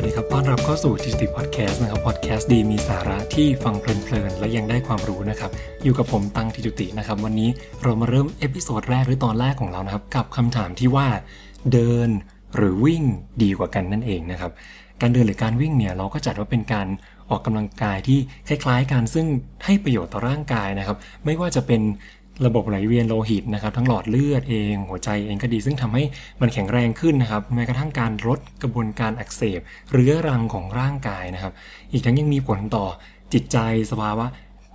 สวัสดีครับ ต้อนรับเข้าสู่ TT Podcast นะครับ พอดแคสต์ดีมีสาระที่ฟังเพลินๆ และยังได้ความรู้นะครับ อยู่กับผมตังทิจุตินะครับ วันนี้เรามาเริ่ม episode แรกหรือตอนแรกของเรานะครับ กับคำถามที่ว่า เดินหรือวิ่งดีกว่ากันนั่นเองนะครับ การเดินหรือการวิ่งเนี่ยเราก็จัดว่าเป็นการออกกำลังกายที่คล้ายๆกันซึ่งให้ประโยชน์ต่อร่างกายนะครับ ไม่ว่าจะเป็น ระบบไหลเวียนโลหิตนะครับ ทั้งหลอดเลือดเอง หัวใจเองก็ดี ซึ่งทำให้มันแข็งแรงขึ้นนะครับแม้กระทั่งการลดกระบวนการอักเสบเรื้อรังของร่างกายนะครับ อีกทั้งยังมีผลต่อจิตใจสภาวะ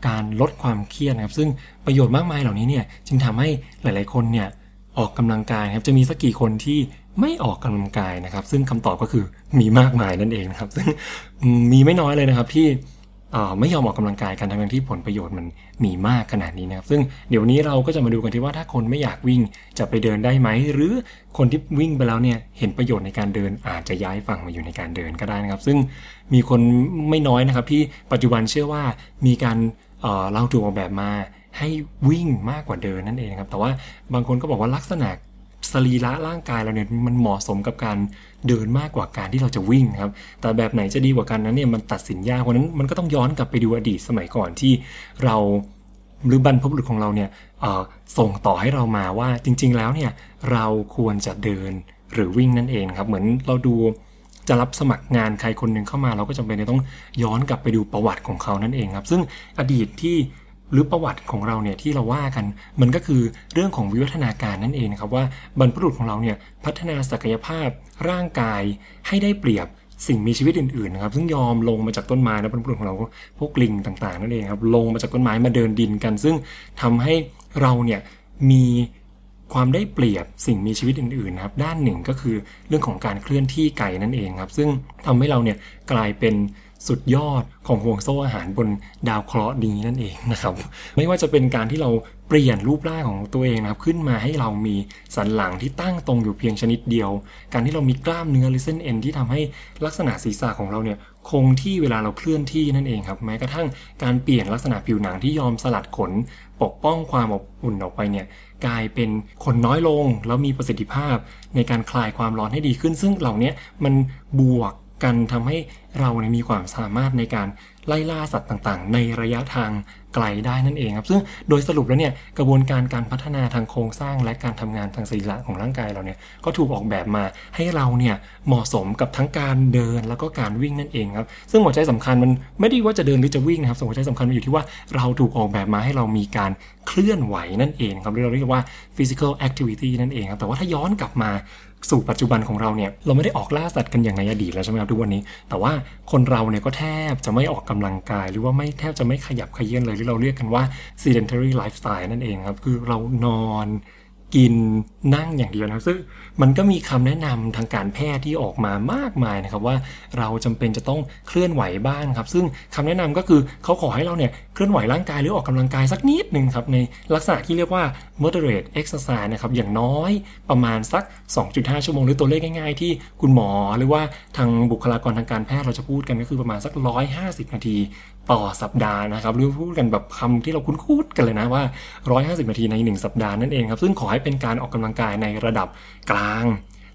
การลดความเครียดนะครับ ซึ่งประโยชน์มากมายเหล่านี้เนี่ยจึงทำให้หลาย ๆ คนเนี่ยออกกำลังกายครับจะมีสักกี่คนที่ไม่ออกกำลังกายนะครับ ซึ่งคำตอบก็คือมีมากมายนั่นเองนะครับ ซึ่งมีไม่น้อยเลยนะครับที่ ไม่ยอมออกกำลังกายกันทั้งที่ผลประโยชน์มันมีมากขนาดนี้นะครับ ซึ่งเดี๋ยวนี้เราก็จะมาดูกันที่ว่าถ้าคนไม่อยากวิ่งจะไปเดินได้ไหม หรือคนที่วิ่งไปแล้วเนี่ยเห็นประโยชน์ในการเดินอาจจะย้ายฝั่งมาอยู่ในการเดินก็ได้นะครับ ซึ่งมีคนไม่น้อยนะครับที่ปัจจุบันเชื่อว่ามีการเราถูกออกแบบมาให้วิ่งมากกว่าเดินนั่นเองครับ แต่ว่าบางคนก็บอกว่าลักษณะ สรีระร่างกายเราเนี่ยมันเหมาะสมกับการเดินมากกว่าการที่เราจะวิ่งครับ แต่แบบไหนจะดีกว่ากันนั้นเนี่ยมันตัดสินยากเพราะนั้นมันก็ต้องย้อนกลับไปดูอดีตสมัยก่อนที่เราหรือบรรพบุรุษของเราเนี่ยส่งต่อให้เรามาว่าจริง ๆ แล้วเนี่ยเราควรจะเดินหรือวิ่งนั่นเองครับ เหมือนเราดูจะรับสมัครงานใครคนหนึ่งเข้ามา เราก็จำเป็นจะต้องย้อนกลับไปดูประวัติของเขานั่นเองครับ ซึ่งอดีตที่ หรือประวัติของเราเนี่ยที่เราว่ากัน มันก็คือเรื่องของวิวัฒนาการนั่นเองนะครับว่าบรรพบุรุษของเราเนี่ยพัฒนาศักยภาพร่างกายให้ได้เปรียบสิ่งมีชีวิตอื่นๆนะครับซึ่งยอมลงมาจากต้นไม้นะบรรพบุรุษของเราพวกลิงต่างๆนั่นเองครับลงมาจากต้นไม้มาเดินดินกัน ซึ่งทำให้เราเนี่ยมี ความได้เปรียบสิ่งมีชีวิตอื่นๆนะครับด้านหนึ่งก็คือเรื่องของการเคลื่อนที่ไกลนั่นเองครับ ซึ่งทำให้เราเนี่ยกลายเป็นสุดยอดของห่วงโซ่อาหารบนดาวเคราะห์นี้นั่นเองนะครับ ไม่ว่าจะเป็นการที่เราเปลี่ยนรูปร่างของตัวเองนะครับ ขึ้นมาให้เรามีสันหลังที่ตั้งตรงอยู่เพียงชนิดเดียว การที่เรามีกล้ามเนื้อหรือเส้นเอ็นที่ทำให้ลักษณะศีรษะของเราเนี่ยคงที่เวลาเราเคลื่อนที่นั่นเองครับ แม้กระทั่งการเปลี่ยนลักษณะผิวหนังที่ยอมสลัดขน ปกป้องความอบอุ่นออกไปเนี่ย กลายเป็นขนน้อยลง แล้วมีประสิทธิภาพในการคลายความร้อนให้ดีขึ้น ซึ่งเหล่านี้มันบวกกันทำให้เราเนี่ยมีความสามารถในการ ไล่ล่าสัตว์ต่างๆ ในระยะทางไกลได้นั่นเองครับซึ่งโดยสรุปแล้วเนี่ยกระบวนการการพัฒนาทางโครงสร้างและการทำงานทางสรีระของร่างกายเราเนี่ยก็ถูกออกแบบมาให้เราเนี่ยเหมาะสมกับทั้งการเดินแล้วก็การวิ่งนั่นเองครับซึ่งหัวใจสำคัญมันไม่ได้ว่าจะเดินหรือจะวิ่งนะครับหัวใจสำคัญมันอยู่ที่ว่าเราถูกออกแบบมาให้เรามีการเคลื่อนไหวนั่นเองครับเราเรียกว่า physical activity นั่นเองครับแต่ว่าถ้าย้อนกลับมา สู่ปัจจุบันของเราเนี่ยเราไม่ได้ออกล่าสัตว์กันอย่างในอดีตแล้วใช่ไหมครับทุกวันนี้ แต่ว่าคนเราเนี่ยก็แทบจะไม่ออกกำลังกาย หรือว่าไม่แทบจะไม่ขยับขยื่นเลยที่เราเรียกกันว่า sedentary lifestyle นั่นเองครับคือเรานอน กินนั่งอย่างเดียวนะซึ่งมันก็มีคำแนะนำทางการแพทย์ที่ออกมามากมายนะครับว่าเราจำเป็นจะต้องเคลื่อนไหวบ้างครับ ซึ่งคำแนะนำก็คือเขาขอให้เราเนี่ยเคลื่อนไหวร่างกายหรือออกกำลังกายสักนิดหนึ่งครับในลักษณะที่เรียกว่า moderate exercise นะครับอย่างน้อยประมาณสัก 2.5 ชั่วโมงหรือตัวเลขง่ายๆ ที่คุณหมอหรือว่าทางบุคลากรทางการแพทย์เราจะพูดกันก็คือประมาณสัก 150 นาที ต่อสัปดาห์นะครับหรือพูดกันแบบคำที่เราคุ้นคุ้กันเลยนะว่า 150 นาทีใน 1 สัปดาห์นั่นเองครับ ซึ่งขอให้เป็นการออกกำลังกายในระดับกลาง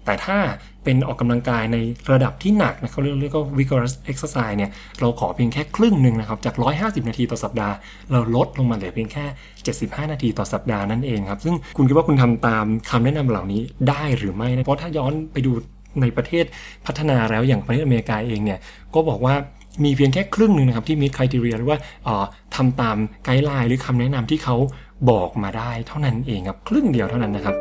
แต่ถ้าเป็นออกกำลังกายในระดับที่หนักนะเขาเรียกเรียกว่า vigorous exercise เนี่ยเราขอเพียงแค่ครึ่งหนึ่งนะครับจาก 150 นาทีต่อสัปดาห์ เราลดลงมาเหลือเพียงแค่ 75 นาทีต่อสัปดาห์นั่นเองครับ ซึ่งคุณคิดว่าคุณทำตามคำแนะนำเหล่านี้ได้หรือไม่นะเพราะถ้าย้อนไปดูในประเทศพัฒนาแล้วอย่างประเทศอเมริกาเองเนี่ยก็บอกว่า มีเพียงแค่ครึ่งหนึ่งนะครับที่มีคุณทีเรียหรือว่าทำตามไกด์ไลน์หรือคำแนะนำที่เขาบอกมาได้เท่านั้นเองครับครึ่งเดียวเท่านั้นนะครับ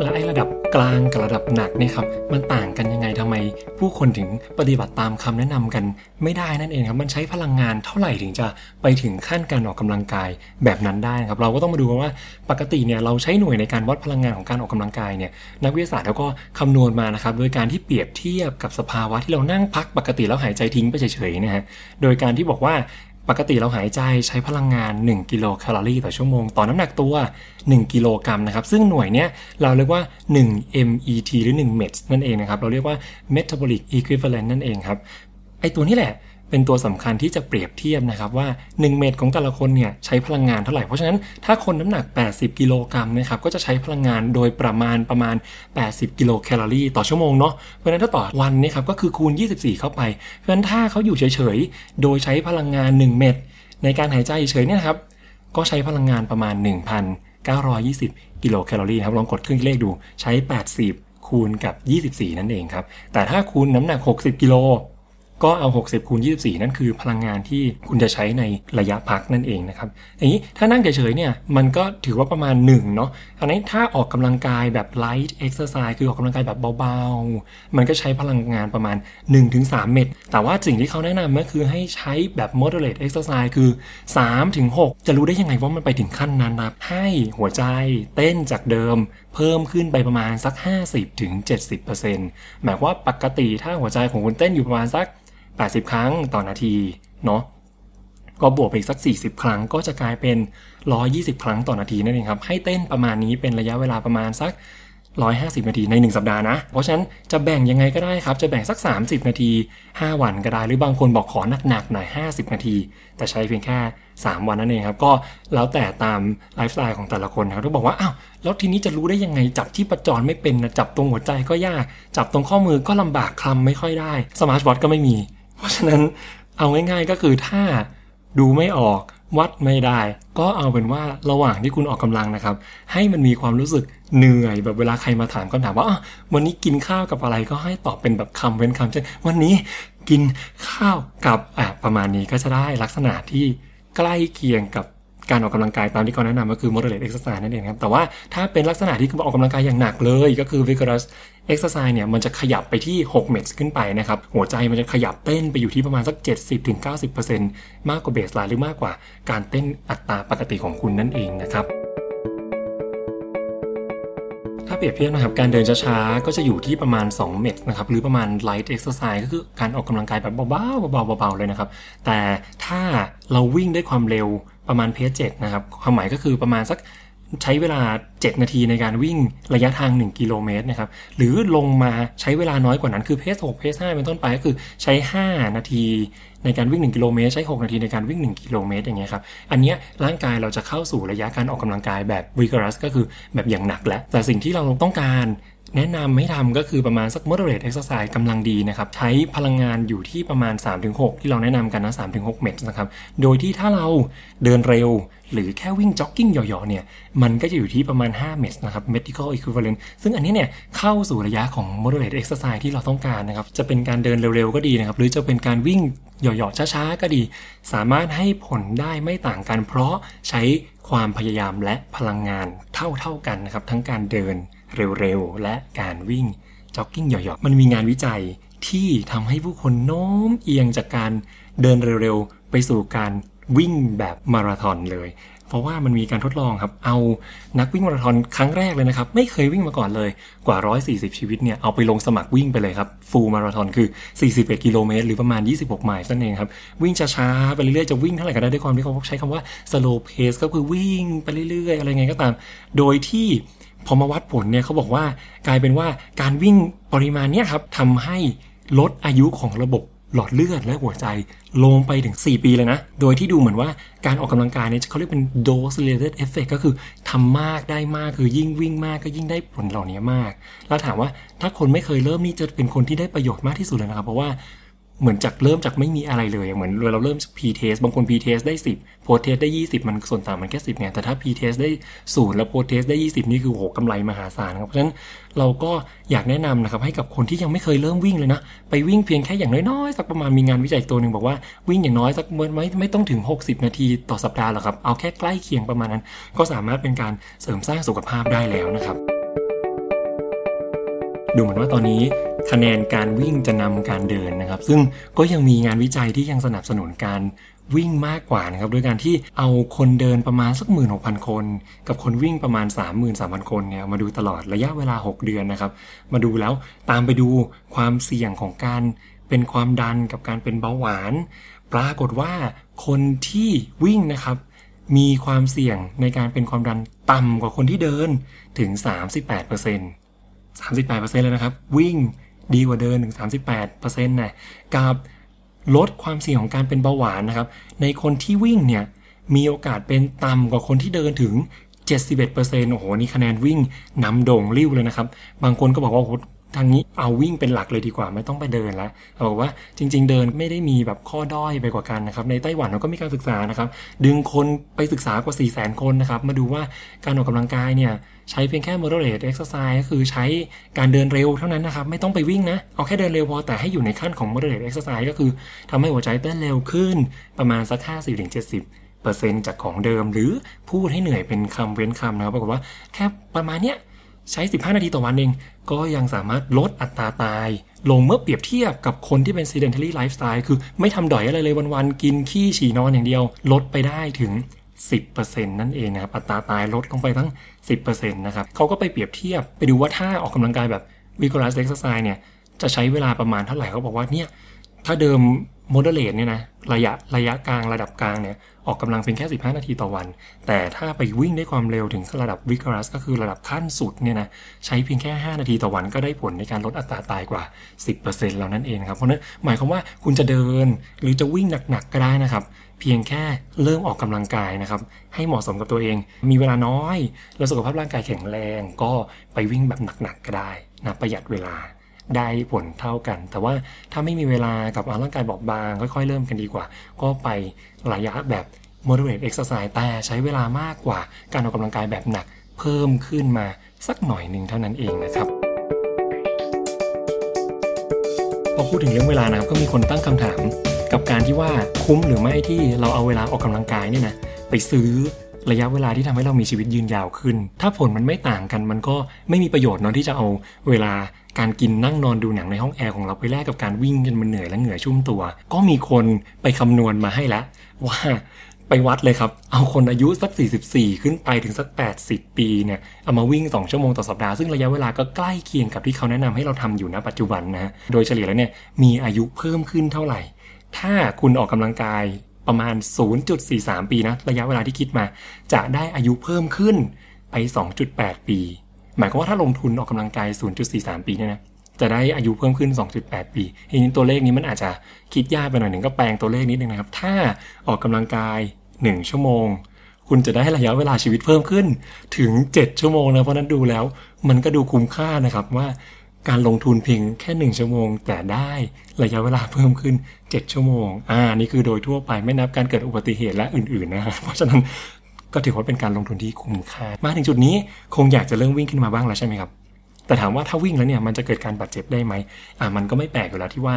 และไอ้ระดับกลางกับระดับหนักเนี่ยครับมันต่างกันยังไงทำไม ผู้คนถึงปฏิบัติตามคำแนะนำกันไม่ได้นั่นเองครับมันใช้พลังงานเท่าไหร่ถึงจะไปถึงขั้นการออกกำลังกายแบบนั้นได้ครับเราก็ต้องมาดูว่าปกติเนี่ยเราใช้หน่วยในการวัดพลังงานของการออกกำลังกายเนี่ยนักวิทยาศาสตร์แล้วก็คำนวณมานะครับโดยการที่เปรียบเทียบกับสภาวะที่เรานั่งพักปกติแล้วหายใจทิ้งไปเฉยๆนะฮะโดยการที่บอกว่า ปกติเราหายใจใช้พลังงาน 1 กิโลแคลอรี่ต่อชั่วโมง ต่อน้ำหนักตัว 1 กิโลกรัมนะครับ ซึ่งหน่วยเนี้ยเราเรียกว่า 1 MET หรือ 1 MET นั่นเองนะครับ เราเรียกว่า metabolic equivalent นั่นเองครับ ไอตัวนี้แหละ เป็นตัวสำคัญที่จะเปรียบเทียบนะครับว่า 1 เม็ดของแต่ละคนเนี่ยใช้พลังงานเท่าไหร่ เพราะฉะนั้นถ้าคนน้ำหนัก 80 กิโลกรัมนะครับก็จะใช้พลังงานโดยประมาณประมาณ 80 กิโลแคลอรี่ต่อชั่วโมงเนาะเพราะฉะนั้นถ้าต่อวันนี่ครับก็คือคูณ 24 เข้าไป เพราะฉะนั้นถ้าเขาอยู่เฉยๆ โดยใช้พลังงาน 1 เม็ดในการหายใจเฉยๆเนี่ยครับก็ใช้พลังงานประมาณ 1,920 กิโลแคลอรี่ครับลองกดเครื่องคิดเลขดูใช้ 80 คูณกับ 24 นั่นเองครับแต่ถ้าคูณน้ำหนัก 60 กิโล ก็เอา 60คูณ24 นั่นคือพลังงานที่คุณจะใช้ในระยะพักนั่นเองนะครับอย่างนี้ถ้านั่งเฉยๆเนี่ยมันก็ถือว่าประมาณ1เนาะอันนี้ถ้าออกกำลังกายแบบ light exercise คือออกกำลังกายแบบเบาๆ มันก็ใช้พลังงานประมาณ 1-3 เม็ดแต่ว่าสิ่งที่เขาแนะนำก็คือให้ใช้แบบ moderate exercise คือ 3-6 จะรู้ได้ยังไงว่ามันไปถึงขั้นนั้นนะให้หัวใจเต้นจากเดิม เพิ่มขึ้นไปประมาณสัก 50-70%หมายว่าปกติถ้าหัวใจของคุณเต้นอยู่ประมาณสัก 80 ครั้งต่อนาทีเนาะก็บวกไปอีกสัก 40 ครั้งก็จะกลายเป็น 120 ครั้งต่อนาทีนั่นเองครับ ให้เต้นประมาณนี้เป็นระยะเวลาประมาณสัก 150 นาทีใน 1 สัปดาห์นะ เพราะฉะนั้นจะแบ่งยังไงก็ได้ครับ จะแบ่งสัก 30 นาที 5 วันก็ได้ หรือบางคนบอกขอหนักๆหน่อย 50 นาที แต่ใช้เพียงแค่ 3 วันนั่นเองครับ ก็แล้วแต่ตามไลฟ์สไตล์ของแต่ละคนครับต้องบอกว่า อ้าว แล้วทีนี้จะรู้ได้ยังไง จับที่ประจรไม่เป็นจับตรงหัวใจก็ยาก จับตรงข้อมือก็ลำบากคลำไม่ค่อยได้ สมาร์ทวอทก็ไม่มี เพราะฉะนั้นเอาง่าย ๆ ก็คือถ้าดูไม่ออกวัดไม่ได้ ก็เอาเป็นว่าระหว่างที่คุณออกกำลังนะครับ ให้มันมีความรู้สึก เหนื่อยแบบเวลาใครมาถามคำถามว่าวันนี้กินข้าวกับอะไรก็ให้ตอบเป็นแบบคำเว้นคำเช่นวันนี้กินข้าวกับอะประมาณนี้ก็จะได้ลักษณะที่ใกล้เคียงกับการออกกำลังกายตามที่เขาแนะนำก็คือ moderate exercise นั่นเองครับ แต่ว่าถ้าเป็นลักษณะที่คุณออกกำลังกายอย่างหนักเลยก็คือ vigorous exercise เนี่ย มันจะขยับไปที่ 6 เมตรขึ้นไปนะครับ หัวใจมันจะขยับเต้นไปอยู่ที่ประมาณสัก 70-90%มากกว่าเบสไลน์หรือมากกว่าการเต้นอัตราปกติของคุณนั่นเองนะครับ ถ้าเปรียบเทียบนะครับการเดินช้าๆก็จะอยู่ที่ประมาณ 2 เมตรนะครับหรือประมาณ light exercise ก็คือการออกกำลังกายแบบเบาๆเบาๆเบาๆเลยนะครับ แต่ถ้าเราวิ่งด้วยความเร็วประมาณเพจเจ็ดนะครับความหมายก็คือประมาณสัก ใช้เวลา 7 นาทีในการวิ่งระยะทาง 1 กิโลเมตรนะครับ หรือลงมาใช้เวลาน้อยกว่านั้นคือเพส6เพส5เป็นต้นไปก็คือใช้ 5 นาทีในการวิ่ง 1 กิโลเมตร ใช้ 6 นาทีในการวิ่ง 1 กิโลเมตรอย่างเงี้ยครับ อันเนี้ยร่างกายเราจะเข้าสู่ระยะการออกกำลังกายแบบ vigorous ก็คือแบบอย่างหนักแล้ว แต่สิ่งที่เราต้องการแนะนำให้ทำก็คือประมาณสัก moderate exercise กำลังดีนะครับ ใช้พลังงานอยู่ที่ประมาณ 3-6 ที่เราแนะนำกันนะ 3-6 เมตรนะครับ โดยที่ถ้าเราเดินเร็ว หรือแค่วิ่งจ็อกกิ้งหย่อๆเนี่ย มันก็จะอยู่ที่ประมาณ 5 เมตรนะครับ medical equivalent ซึ่งอันนี้เนี่ยเข้าสู่ระยะของ moderate exercise ที่เราต้องการนะครับ จะเป็นการเดินเร็วๆก็ดีนะครับ หรือจะเป็นการวิ่งหย่อๆช้าๆก็ดี สามารถให้ผลได้ไม่ต่างกัน เพราะใช้ความพยายามและพลังงานเท่าๆกันนะครับ ทั้งการเดินเร็วๆ และการวิ่งจ็อกกิ้งหย่อๆมันมีงานวิจัยที่ทำให้ผู้คนโน้มเอียงจากการเดินเร็วๆ ไปสู่การ วิ่งแบบมาราธอนเลย เพราะว่ามันมีการทดลองครับ เอานักวิ่งมาราธอนครั้งแรกเลยนะครับ ไม่เคยวิ่งมาก่อนเลยกว่า 140 ชีวิตเนี่ย เอาไปลงสมัครวิ่งไปเลยครับ ฟูลมาราธอนคือ 41 กิโลเมตร หรือประมาณ 26 ไมล์นั่นเองครับ วิ่งช้าๆ ไปเรื่อยๆ จะวิ่งเท่าไหร่ก็ได้ด้วยความที่เขาใช้คำว่า slow pace ก็คือวิ่งไปเรื่อยๆ อะไรไงก็ตาม โดยที่พอมาวัดผลเนี่ยเขาบอกว่ากลายเป็นว่าการวิ่งปริมาณเนี้ยครับทำให้ลดอายุของระบบ หลอดเลือดและหัวใจลงไปถึง 4 ปีเลยนะ โดยที่ดูเหมือนว่าการออกกำลังกายเนี่ยเขาเรียกเป็น dose related effect ก็คือทำมากได้มากคือยิ่งวิ่งมากก็ยิ่งได้ผลเหล่านี้มาก แล้วถามว่าถ้าคนไม่เคยเริ่มนี่จะเป็นคนที่ได้ประโยชน์มากที่สุดเลยนะครับ เพราะว่า เหมือนจากเริ่มจากไม่มีอะไรเลยเหมือนเราเริ่ม p-test บางคน p-test ได้ 10 post-test ได้ 20 มันส่วนต่างมันแค่10เนี่ยแต่ถ้า p-test ได้ศูนย์แล้ว post-test ได้ 20 นี่คือโหกำไรมหาศาลครับเพราะฉะนั้นเราก็อยากแนะนำนะครับให้กับคนที่ยังไม่เคยเริ่มวิ่งเลยนะ ไปวิ่งเพียงแค่อย่างน้อยๆ สักประมาณมีงานวิจัยตัวหนึ่งบอกว่าวิ่งอย่างน้อยสักไม่ไม่ต้องถึง 60 นาทีต่อสัปดาห์หรอกครับเอาแค่ใกล้เคียงประมาณนั้น ก็สามารถเป็นการเสริมสร้างสุขภาพได้แล้วนะครับ ดูเหมือนว่าตอนนี้คะแนนการวิ่งจะนำการเดินนะครับ ซึ่งก็ยังมีงานวิจัยที่ยังสนับสนุนการวิ่งมากกว่านะครับโดยการที่เอาคนเดินประมาณสักหมื่นหกพันคน กับคนวิ่งประมาณ 3 3 0 0 0 คนเนี่ยมาดูตลอดระยะเวลา 6 เดือนนะครับ มาดูแล้วตามไปดูความเสี่ยงของการเป็นความดันกับการเป็นเบาหวาน ปรากฏว่าคนที่วิ่งนะครับ มีความเสี่ยงในการเป็นความดันต่ำกว่าคนที่เดินถึง 38% 38%เลยนะครับ วิ่งดีกว่าเดินถึง 38%นะกับลดความเสี่ยงของการเป็นเบาหวานนะครับ ในคนที่วิ่งเนี่ยมีโอกาสเป็นต่ำกว่าคนที่เดินถึง 71%โอ้โห นี่คะแนนวิ่งนำโด่งริ้วเลยนะครับ บางคนก็บอกว่าโห ทางนี้เอาวิ่งเป็นหลักเลยดีกว่าไม่ต้องไปเดินล้วบอกว่าจริง ๆ เดินไม่ได้มีแบบข้อด้อยไปกว่ากันนะครับในไต้หวันเราก็มีการศึกษานะครับ ดึงคนไปศึกษากว่า 4 0 0 0 0 0 คนนะครับ มาดูว่าการออกกำลังกายเนี่ยใช้เพียงแค่ moderate exercise ก็คือใช้การเดินเร็วเท่านั้นนะครับ ไม่ต้องไปวิ่งนะ เอาแค่เดินเร็วพอแต่ให้อยู่ในขั้นของ moderate exercise ก็คือทำให้หัวใจเต้นเร็วขึ้นประมาณสัก 50-70เปอร์เซ็นต์จากของเดิมหรือพูดให้เหนื่อยเป็นคำเว้นคำนะครับปรากฏว่าแค่ประมาณเนี้ยใช้ 15 นาทีต่อวันเอง ก็ยังสามารถลดอัตราตาย ลงเมื่อเปรียบเทียบกับคนที่เป็น sedentary lifestyle คือไม่ทำดอยอะไรเลยวันๆ กินขี้ฉี่นอนอย่างเดียว ลดไปได้ถึง 10%นั่นเองนะครับ อัตราตายลดลงไปทั้ง 10%นะครับเขาก็ไปเปรียบเทียบไปดูว่าถ้าออกกำลังกายแบบ vigorous exercise เนี่ย จะใช้เวลาประมาณเท่าไหร่เขาบอกว่าเนี่ย ถ้าเดิม moderate เนี่ยนะระยะระยะกลางระดับกลางเนี่ยออกกำลังเพียงแค่ 15 นาทีต่อวัน แต่ถ้าไปวิ่งด้วยความเร็วถึงระดับ vigorous ก็คือระดับขั้นสุดเนี่ยนะใช้เพียงแค่ 5 นาทีต่อวันก็ได้ผลในการลดอัตราตายกว่า 10%แล้วนั่นเองครับเพราะนั้นหมายความว่าคุณจะเดินหรือจะวิ่งหนักๆก็ได้นะครับเพียงแค่เริ่มออกกำลังกายนะครับ ให้เหมาะสมกับตัวเอง มีเวลาน้อย แล้วสุขภาพร่างกายแข็งแรง ก็ไปวิ่งแบบหนักๆก็ได้นะประหยัดเวลา ได้ผลเท่ากัน แต่ว่าถ้าไม่มีเวลากับร่างกายบอบบาง ค่อยๆ เริ่มกันดีกว่า ก็ไประยะแบบ moderate exercise แต่ใช้เวลามากกว่าการออกกำลังกายแบบหนักเพิ่มขึ้นมาสักหน่อยหนึ่งเท่านั้นเองนะครับพอพูดถึงเรื่องเวลานะครับก็มีคนตั้งคำถามกับการที่ว่าคุ้มหรือไม่ที่เราเอาเวลาออกกำลังกายเนี่ยนะไปซื้อระยะเวลาที่ทำให้เรามีชีวิตยืนยาวขึ้น ถ้าผลมันไม่ต่างกันมันก็ไม่มีประโยชน์เนาะที่จะเอาเวลา การกินนั่งนอนดูหนังในห้องแอร์ของเราไปแลกกับการวิ่งจนมันเหนื่อยและเหงื่อชุ่มตัว ก็มีคนไปคำนวณมาให้แล้วว่าไปวัดเลยครับ เอาคนอายุสัก 44 ขึ้นไปถึงสัก 80 ปีเนี่ย เอามาวิ่ง 2 ชั่วโมงต่อสัปดาห์ซึ่งระยะเวลาก็ใกล้เคียงกับที่เขาแนะนำให้เราทำอยู่ณปัจจุบันนะ โดยเฉลี่ยแล้วเนี่ย มีอายุเพิ่มขึ้นเท่าไหร่ ถ้าคุณออกกำลังกายประมาณ 0.43 ปีนะ ระยะเวลาที่คิดมา จะได้อายุเพิ่มขึ้นไป 2.8 ปี หมายความว่าถ้าลงทุนออกกำลังกาย 0.43 ปีเนี่ยนะจะได้อายุเพิ่มขึ้น 2.8 ปีทีนี้ตัวเลขนี้มันอาจจะคิดยากไปหน่อยหนึ่งก็แปลงตัวเลขนิดนึงนะครับ ถ้าออกกำลังกาย 1 ชั่วโมง คุณจะได้ระยะเวลาชีวิตเพิ่มขึ้นถึง 7 ชั่วโมงนะเพราะนั้นดูแล้ว มันก็ดูคุ้มค่านะครับว่าการลงทุนเพียงแค่ 1 ชั่วโมง แต่ได้ระยะเวลาเพิ่มขึ้น 7 ชั่วโมง อ่า นี่คือโดยทั่วไปไม่นับการเกิดอุบัติเหตุและอื่นๆนะครับเพราะฉะนั้น ก็ถือว่าเป็นการลงทุนที่คุ้มค่ามาถึงจุดนี้คงอยากจะเริ่มวิ่งขึ้นมาบ้างแล้วใช่ไหมครับ แต่ถามว่าถ้าวิ่งแล้วเนี่ยมันจะเกิดการบาดเจ็บได้ไหมอ่ามันก็ไม่แปลกอยู่แล้วที่ว่า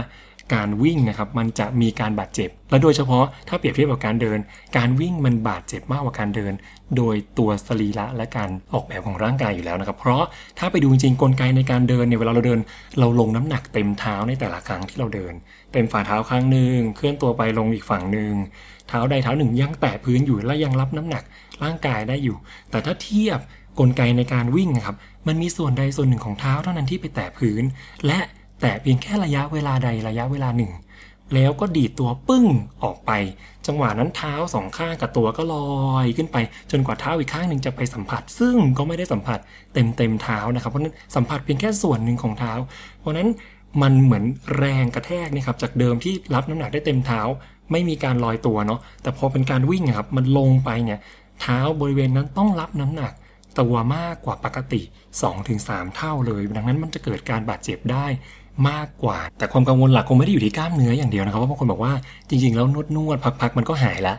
การวิ่งนะครับมันจะมีการบาดเจ็บ และโดยเฉพาะถ้าเปรียบเทียบกับการเดิน การวิ่งมันบาดเจ็บมากกว่าการเดิน โดยตัวสรีระและการออกแบบของร่างกายอยู่แล้วนะครับเพราะถ้าไปดูจริงๆกลไกในการเดินเนี่ยเวลาเราเดิน เราลงน้ำหนักเต็มเท้าในแต่ละครั้งที่เราเดิน เต็มฝ่าเท้าข้างหนึ่งเคลื่อนตัวไปลงอีกฝั่งหนึ่งเท้าใดเท้าหนึ่งยังแตะพื้นอยู่และยังรับน้ำหนัก ร่างกายได้อยู่ แต่ถ้าเทียบกลไกในการวิ่งครับ มันมีส่วนใดส่วนหนึ่งของเท้าเท่านั้นที่ไปแตะพื้น และแต่เพียงแค่ระยะเวลาใดระยะเวลาหนึ่ง แล้วก็ดีดตัวปึ้งออกไป จังหวะนั้นเท้าสองข้างกับตัวก็ลอยขึ้นไป จนกว่าเท้าอีกข้างหนึ่งจะไปสัมผัส ซึ่งก็ไม่ได้สัมผัสเต็มเต็มเท้านะครับ เพราะนั้นสัมผัสเพียงแค่ส่วนหนึ่งของเท้า เพราะนั้นมันเหมือนแรงกระแทกนะครับจากเดิมที่รับน้ำหนักได้เต็มเท้า ไม่มีการลอยตัวเนาะแต่พอเป็นการวิ่งครับมันลงไปเนี่ย เท้าบริเวณนั้นต้องรับน้ำหนักตัวมากกว่าปกติ 2-3 เท่าเลย ดังนั้นมันจะเกิดการบาดเจ็บได้มากกว่า แต่ความกังวลหลักคงไม่ได้อยู่ที่กล้ามเนื้ออย่างเดียวนะครับเพราะบางคนบอกว่าจริงๆ แล้วนวดนวดพักๆมันก็หายละ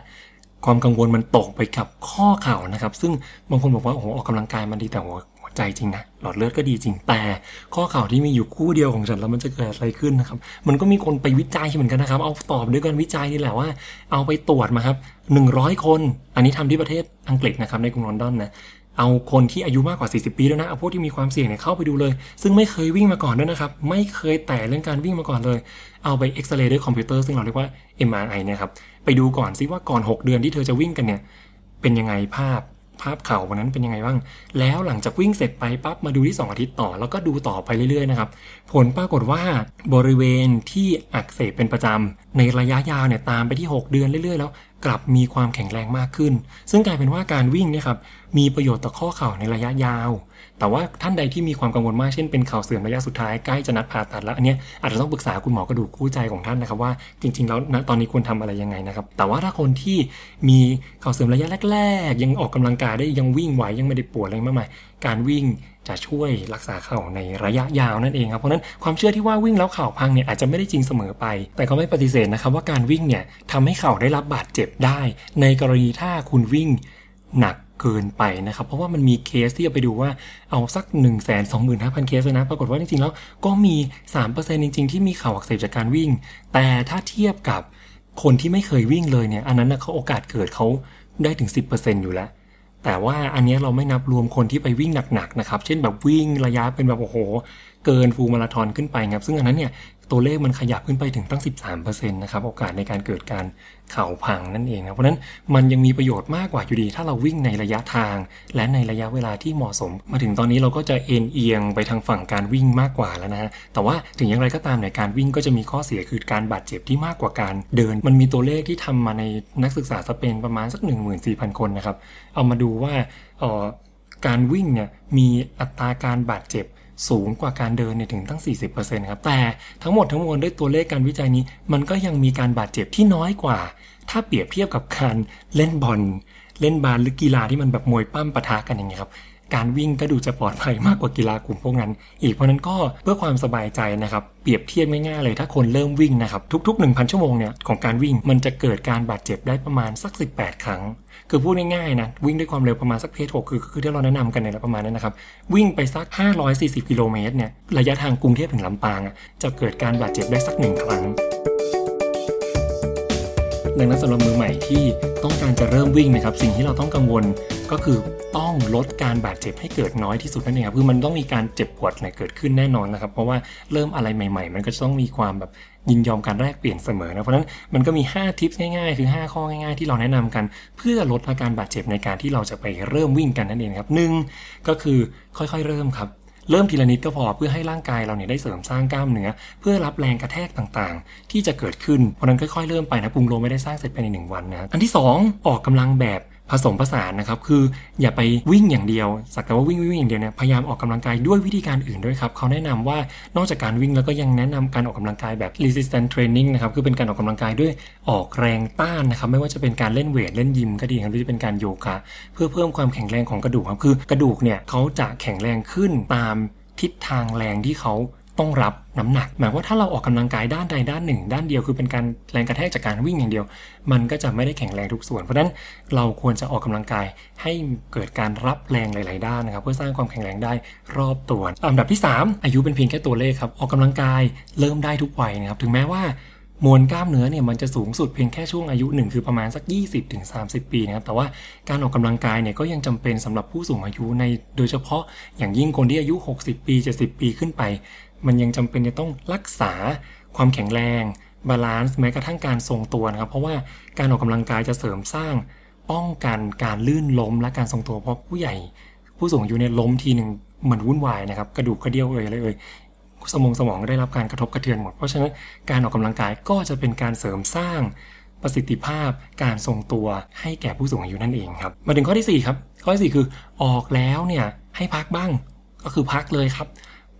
ความกังวลมันตกไปกับข้อเข่านะครับ ซึ่งบางคนบอกว่าโอ้โหออกกำลังกายมันดีแต่หัว ใจจริงนะหลอดเลือดก็ดีจริงแต่ ข้อเข่าที่มีอยู่คู่เดียวของฉันแล้วมันจะเกิดอะไรขึ้นนะครับ มันก็มีคนไปวิจัยเหมือนกันนะครับ เอาตอบด้วยกันวิจัยนี่แหละว่า เอาไปตรวจมาครับ 100 คน อันนี้ทำที่ประเทศอังกฤษนะครับในกรุงลอนดอนนะเอาคนที่อายุมากกว่า 40 ปีแล้วนะ เอาพวกที่มีความเสี่ยงเนี่ยเข้าไปดูเลย ซึ่งไม่เคยวิ่งมาก่อนด้วยนะครับ ไม่เคยแต่เรื่องการวิ่งมาก่อนเลย เอาไปเอ็กซเรย์ด้วยคอมพิวเตอร์ซึ่งเราเรียกว่า MRI นี่ยครับ ไปดูก่อนซิว่าก่อน 6 เดือนที่เธอจะวิ่งกันเนี่ย เป็นยังไงภาพ ภาพเข่าวันนั้นเป็นยังไงบ้าง แล้วหลังจากวิ่งเสร็จไปปั๊บมาดูที่ 2 อาทิตย์ต่อ แล้วก็ดูต่อไปเรื่อยๆนะครับ ผลปรากฏว่าบริเวณที่อักเสบเป็นประจำในระยะยาวเนี่ยตามไปที่ 6 เดือนเรื่อยๆ แล้วกลับมีความแข็งแรงมากขึ้น ซึ่งกลายเป็นว่าการวิ่งเนี่ยครับมีประโยชน์ต่อข้อเข่าในระยะยาว แต่ว่าท่านใดที่มีความกังวลมากเช่นเป็นเข่าเสื่อมระยะสุดท้ายใกล้จะนัดผ่าตัดแล้วอันนี้อาจจะต้องปรึกษาคุณหมอกระดูกคู่ใจของท่านนะครับว่าจริง ๆ แล้วณตอนนี้ควรทำอะไรยังไงนะครับ แต่ว่าถ้าคนที่มีเข่าเสื่อมระยะแรก ๆ ยังออกกำลังกายได้ยังวิ่งไหวยังไม่ได้ปวดอะไรมากมายการวิ่งจะช่วยรักษาเข่าในระยะยาวนั่นเองครับเพราะนั้นความเชื่อที่ว่าวิ่งแล้วเข่าพังเนี่ยอาจจะไม่ได้จริงเสมอไป แต่ก็ไม่ปฏิเสธนะครับว่าการวิ่งเนี่ยทำให้เข่าได้รับบาดเจ็บได้ ในกรณีถ้าคุณวิ่งหนัก เกินไปนะครับ เพราะว่ามันมีเคสที่จะไปดูว่าเอาสัก 1 2 5 0 0 0 เคสเลยนะ ปรากฏว่าจริงๆแล้วก็มี 3%จริง ๆ ที่มีข่าวอักเสบจากการวิ่ง แต่ถ้าเทียบกับคนที่ไม่เคยวิ่งเลยเนี่ย อันนั้นนะเขาโอกาสเกิดเขาได้ถึง 10%อยู่แล้ว แต่ว่าอันนี้เราไม่นับรวมคนที่ไปวิ่งหนักๆนะครับ เช่นแบบวิ่งระยะเป็นแบบโอ้โหเกินฟูลมาราธอนขึ้นไปครับ ซึ่งอันนั้นเนี่ยตัวเลขมันขยับขึ้นไปถึงตั้ง 13%นะครับ โอกาสในการเกิดการเข่าพังนั่นเองนะ เพราะนั้นมันยังมีประโยชน์มากกว่าอยู่ดี ถ้าเราวิ่งในระยะทาง และในระยะเวลาที่เหมาะสม มาถึงตอนนี้เราก็จะเอ็นเอียงไปทางฝั่งการวิ่งมากกว่าแล้วนะฮะแต่ว่าถึงอย่างไรก็ตามในการวิ่งก็จะมีข้อเสียคือการบาดเจ็บที่มากกว่าการเดิน มันมีตัวเลขที่ทำมาในนักศึกษาสเปนประมาณสัก 14,000 คนนะครับ เอามาดูว่าการวิ่งเนี่ยมีอัตราการบาดเจ็บ สูงกว่าการเดินเนี่ยถึงตั้ง 40%ครับแต่ทั้งหมดทั้งมวลด้วยตัวเลขการวิจัยนี้ มันก็ยังมีการบาดเจ็บที่น้อยกว่า ถ้าเปรียบเทียบกับการเล่นบอลเล่นบาสหรือกีฬาที่มันแบบมวยปั้มปะทะกันอย่างเงี้ยครับ การวิ่งก็ดูจะปลอดภัยมากกว่ากีฬากลุ่มพวกนั้น อีกเพราะนั้นก็เพื่อความสบายใจนะครับ เปรียบเทียบง่ายๆเลยถ้าคนเริ่มวิ่งนะครับ ทุก ๆ 1,000 ชั่วโมงเนี่ยของการวิ่งมันจะเกิดการบาดเจ็บได้ประมาณสัก 18 ครั้ง คือพูดง่ายๆนะวิ่งด้วยความเร็วประมาณสักเพจหกคือคือที่เราแนะนำกันเนี่ยประมาณนั้นนะครับ วิ่งไปสัก 540 กิโลเมตรเนี่ยระยะทางกรุงเทพถึงลำปางจะเกิดการบาดเจ็บได้สักหนึ่งครั้งดังนั้นสำหรับมือใหม่ที่ต้องการจะเริ่มวิ่งนะครับ สิ่งที่เราต้องกังวล ก็คือต้องลดการบาดเจ็บให้เกิดน้อยที่สุดนั่นเองครับคือมันต้องมีการเจ็บปวดอะไรเกิดขึ้นแน่นอนนะครับ เพราะว่าเริ่มอะไรใหม่ ๆ มันก็จะต้องมีความแบบยินยอมการแลกเปลี่ยนเสมอนะเพราะนั้นมันก็มี 5 ทิปง่ายๆ คือ 5 ข้อง่ายๆ ที่เราแนะนำกัน เพื่อลดอาการบาดเจ็บในการที่เราจะไปเริ่มวิ่งกันนั่นเองครับหนึ่งก็คือค่อยๆเริ่มครับเริ่มทีละนิดก็พอเพื่อให้ร่างกายเราเนี่ยได้เสริมสร้างกล้ามเนื้อ เพื่อรับแรงกระแทกต่างๆ ที่จะเกิดขึ้นเพราะนั้นค่อยๆเริ่มไปนะปรุงโรไม่ได้สร้างเสร็จภายในหนึ่งวันนะอันที่ 2 ออกกำลังแบบ ผสมผสานนะครับ คืออย่าไปวิ่งอย่างเดียว สักแต่ว่าวิ่งวิ่งอย่างเดียวเนี่ย พยายามออกกำลังกายด้วยวิธีการอื่นด้วยครับ เขาแนะนำว่านอกจากการวิ่งแล้วก็ยังแนะนำการออกกำลังกายแบบ resistance training นะครับ คือเป็นการออกกำลังกายด้วยออกแรงต้านนะครับ ไม่ว่าจะเป็นการเล่นเวทเล่นยิมก็ดีครับ หรือจะเป็นการโยคะ เพื่อเพิ่มความแข็งแรงของกระดูกครับ คือกระดูกเนี่ยเขาจะแข็งแรงขึ้นตามทิศทางแรงที่เขา ต้องรับน้ำหนัก หมายว่าถ้าเราออกกำลังกายด้านใดด้านหนึ่ง ด้านเดียวคือเป็นการแรงกระแทกจากการวิ่งอย่างเดียว มันก็จะไม่ได้แข็งแรงทุกส่วน เพราะฉะนั้นเราควรจะออกกำลังกายให้เกิดการรับแรงหลาย ๆ ด้านนะครับเพื่อสร้างความแข็งแรงได้รอบตัวอันดับที่ 3 อายุเป็นเพียงแค่ตัวเลขครับออกกำลังกายเริ่มได้ทุกวัยนะครับถึงแม้ว่ามวลกล้ามเนื้อเนี่ยมันจะสูงสุดเพียงแค่ช่วงอายุหนึ่งคือประมาณสัก 20-30 ปีนะครับแต่ว่าการออกกำลังกายเนี่ยก็ยังจำเป็นสำหรับผู้สูงอายุในโดยเฉพาะอย่างยิ่งคนที่อายุ 60 ปี 70 ปีขึ้นไป มันยังจำเป็นจะต้องรักษาความแข็งแรง balance แม้กระทั่งการทรงตัวนะครับ เพราะว่าการออกกำลังกายจะเสริมสร้างป้องกันการลื่นล้มและการทรงตัวเพราะผู้ใหญ่ ผู้สูงอายุเนี่ยล้มทีหนึ่งเหมือนวุ่นวายนะครับกระดูกกระเดี่ยวเอ่ยอะไรเอ่ยสมองสมองได้รับการกระทบกระเทือนหมด เพราะฉะนั้นการออกกำลังกายก็จะเป็นการเสริมสร้างประสิทธิภาพการทรงตัวให้แก่ผู้สูงอายุนั่นเองครับ มาถึงข้อที่4ครับข้อที่4คือออกแล้วเนี่ยให้พักบ้างก็คือพักเลยครับ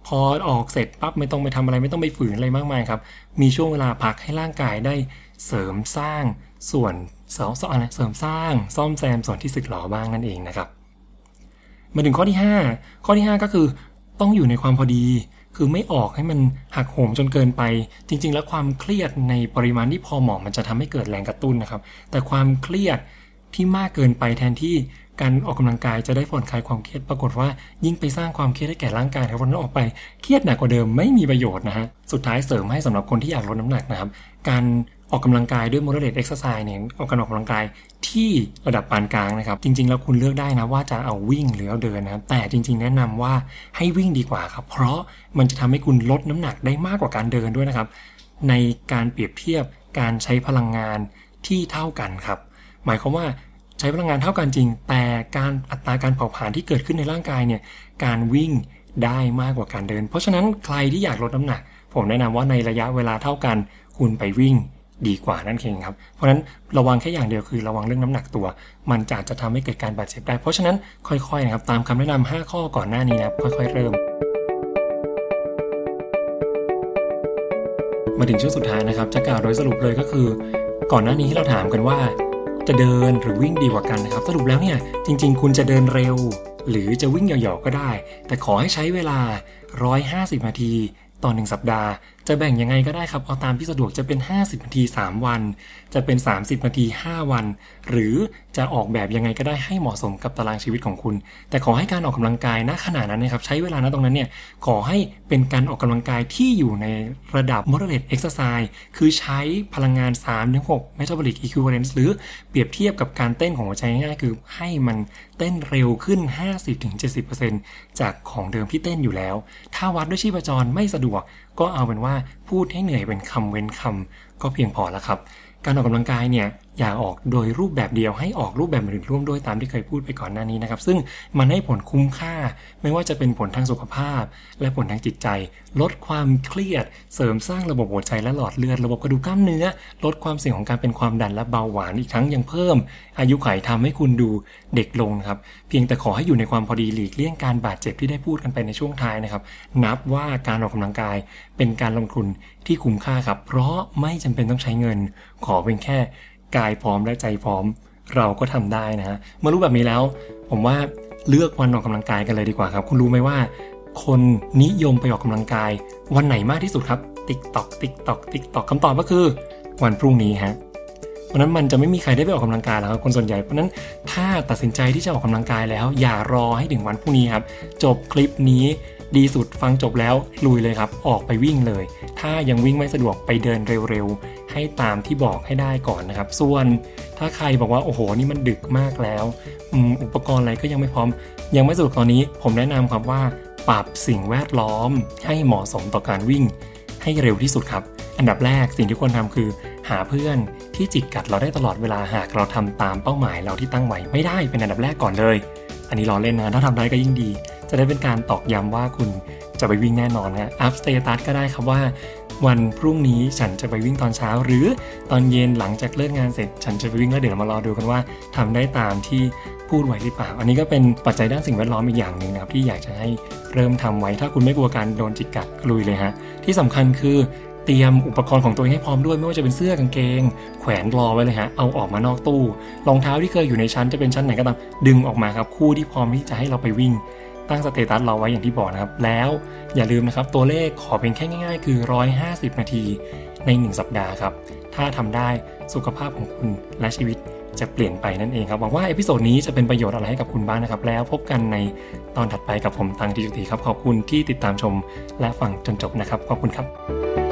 พอออกเสร็จปั๊บไม่ต้องไปทำอะไรไม่ต้องไปฝืนอะไรมากมายครับ มีช่วงเวลาพักให้ร่างกายได้เสริมสร้างส่วนเสริมอะไรเสริมสร้าง ซ่อมแซมส่วนที่สึกหรอบ้างนั่นเองนะครับ มาถึงข้อที่ 5 ข้อที่ 5 ก็คือต้องอยู่ในความพอดี คือไม่ออกให้มันหักโหมจนเกินไป จริง ๆ แล้วความเครียดในปริมาณที่พอเหมาะมันจะทำให้เกิดแรงกระตุ้นนะครับ แต่ความเครียดที่มากเกินไปแทนที่ การออกกำลังกายจะได้ผ่อนคลายความเครียด ปรากฏว่ายิ่งไปสร้างความเครียดให้แก่ร่างกายครับวันนั้นออกไปเครียดหนักกว่าเดิมไม่มีประโยชน์นะฮะสุดท้ายเสริมให้สำหรับคนที่อยากลดน้ำหนักนะครับ การออกกำลังกายด้วย moderate exercise เนี่ยออกการออกกำลังกายที่ระดับปานกลางนะครับ จริง ๆ แล้วคุณเลือกได้นะว่าจะเอาวิ่งหรือเอาเดินนะแต่จริง ๆ แนะนำว่าให้วิ่งดีกว่าครับ เพราะมันจะทำให้คุณลดน้ำหนักได้มากกว่าการเดินด้วยนะครับ ในการเปรียบเทียบการใช้พลังงานที่เท่ากันครับ หมายความว่า ใช้พลังงานเท่ากันจริง แต่การอัตราการเผาผลาญที่เกิดขึ้นในร่างกายเนี่ยการวิ่งได้มากกว่าการเดิน เพราะฉะนั้นใครที่อยากลดน้ำหนัก ผมแนะนำว่าในระยะเวลาเท่ากัน คุณไปวิ่งดีกว่านั่นเองครับ เพราะฉะนั้นระวังแค่อย่างเดียวคือระวังเรื่องน้ำหนักตัว มันจะจะทำให้เกิดการบาดเจ็บได้ เพราะฉะนั้นค่อยๆนะครับตามคำแนะนำ5ข้อก่อนหน้านี้นะครับค่อยๆเริ่ม มาถึงช่วงสุดท้ายนะครับ จะกล่าวโดยสรุปเลยก็คือ ก่อนหน้านี้ที่เราถามกันว่า จะเดินหรือวิ่งดีกว่ากันนะครับ สรุปแล้วเนี่ยจริง ๆ คุณจะเดินเร็ว หรือจะวิ่งเหยาๆก็ได้ แต่ขอให้ใช้เวลา 150 นาที ต่อ 1 สัปดาห์ จะแบ่งยังไงก็ได้ครับเอาตามที่สะดวกจะเป็น 50นาที 3 วัน จะเป็น 30นาที 5 วัน หรือจะออกแบบยังไงก็ได้ให้เหมาะสมกับตารางชีวิตของคุณ แต่ขอให้การออกกำลังกายณขณะนั้นนะครับใช้เวลาณตรงนั้นเนี่ยขอให้เป็นการออกกำลังกายที่อยู่ในระดับ moderate exercise คือใช้พลังงาน 3-6 metabolic equivalence หรือเปรียบเทียบกับการเต้นของหัวใจง่ายๆคือให้มันเต้นเร็วขึ้น 50-70%จากของเดิมที่เต้นอยู่แล้ว ถ้าวัดด้วยชีพจรไม่สะดวกก็เอาเป็นว่าพูดให้เหนื่อยเป็นคำเว้นคำก็เพียงพอแล้วครับ การออกกำลังกายเนี่ย อย่าออกโดยรูปแบบเดียวให้ออกรูปแบบอื่นร่วมด้วยตามที่เคยพูดไปก่อนหน้านี้นะครับ ซึ่งมันให้ผลคุ้มค่า ไม่ว่าจะเป็นผลทางสุขภาพ และผลทางจิตใจ ลดความเครียด เสริมสร้างระบบหัวใจและหลอดเลือด ระบบกระดูกกล้ามเนื้อ ลดความเสี่ยงของการเป็นความดันและเบาหวานอีกทั้งยังเพิ่ม อายุขัยทำให้คุณดูเด็กลงครับเพียงแต่ขอให้อยู่ในความพอดีหลีกเลี่ยงการบาดเจ็บที่ได้พูดกันไปในช่วงท้ายนะครับ นับว่าการออกกำลังกายเป็นการลงทุนที่คุ้มค่าครับ เพราะไม่จำเป็นต้องใช้เงิน ขอเป็นแค่ กายพร้อมและใจพร้อม เราก็ทำได้นะฮะเมื่อรู้แบบนี้แล้ว ผมว่าเลือกวันออกกำลังกายกันเลยดีกว่าครับ คุณรู้ไหมว่า คนนิยมไปออกกำลังกาย วันไหนมากที่สุดครับ ติ๊กตอกติ๊กตอกติ๊กตอกคำตอบก็คือ วันพรุ่งนี้ฮะเพราะนั้นมันจะไม่มีใครได้ไปออกกำลังกายแล้วครับคนส่วนใหญ่เพราะนั้นถ้าตัดสินใจที่จะออกกำลังกายแล้ว อย่ารอให้ถึงวันพรุ่งนี้ครับ จบคลิปนี้ดีสุดฟังจบแล้วลุยเลยครับ ออกไปวิ่งเลย ถ้ายังวิ่งไม่สะดวกไปเดินเร็ว ให้ตามที่บอกให้ได้ก่อนนะครับ ส่วนถ้าใครบอกว่าโอ้โหนี่มันดึกมากแล้วอุปกรณ์อะไรก็ยังไม่พร้อม ยังไม่สะดตอนนี้ผมแนะนำครับว่าปรับสิ่งแวดล้อมให้เหมาะสมต่อการวิ่ง ให้เร็วที่สุดครับ อันดับแรกสิ่งที่ควรทำคือ หาเพื่อนที่จิกกัดเราได้ตลอดเวลาหากเราทำตามเป้าหมายเราที่ตั้งไว้ไม่ได้เป็นอันดับแรกก่อนเลย อันนี้รอเล่นนะถ้าทำได้ก็ยิ่งดี จะได้เป็นการตอกย้ำว่าคุณจะไปวิ่งแน่นอนนะ up status ก็ได้ครับว่า วันพรุ่งนี้ฉันจะไปวิ่งตอนเช้า หรือตอนเย็นหลังจากเลิกงานเสร็จ ฉันจะไปวิ่งแล้วเดี๋ยวมารอดูกันว่าทำได้ตามที่พูดไว้หรือเปล่า อันนี้ก็เป็นปัจจัยด้านสิ่งแวดล้อมอีกอย่างหนึ่งนะครับที่อยากจะให้เริ่มทำไว้ ถ้าคุณไม่กลัวการโดนจิกกัดลุยเลยฮะที่สำคัญคือเตรียมอุปกรณ์ของตัวเองให้พร้อมด้วยไม่ว่าจะเป็นเสื้อกางเกง แขวนรอไว้เลยฮะเอาออกมานอกตู้รองเท้าที่เคยอยู่ในชั้นจะเป็นชั้นไหนก็ตามดึงออกมาครับคู่ที่พร้อมที่จะให้เราไปวิ่ง ตั้ง status เราไว้อย่างที่บอกนะครับ แล้วอย่าลืมนะครับตัวเลขขอเป็นแค่ง่าย ๆ คือ 150 นาทีใน 1 สัปดาห์ครับ ถ้าทำได้สุขภาพของคุณและชีวิตจะเปลี่ยนไปนั่นเองครับหวังว่า episode นี้จะเป็นประโยชน์อะไรให้กับคุณบ้างนะครับ แล้วพบกันในตอนถัดไปกับผมตังทิจุตีครับ ขอบคุณที่ติดตามชมและฟังจนจบนะครับ ขอบคุณครับ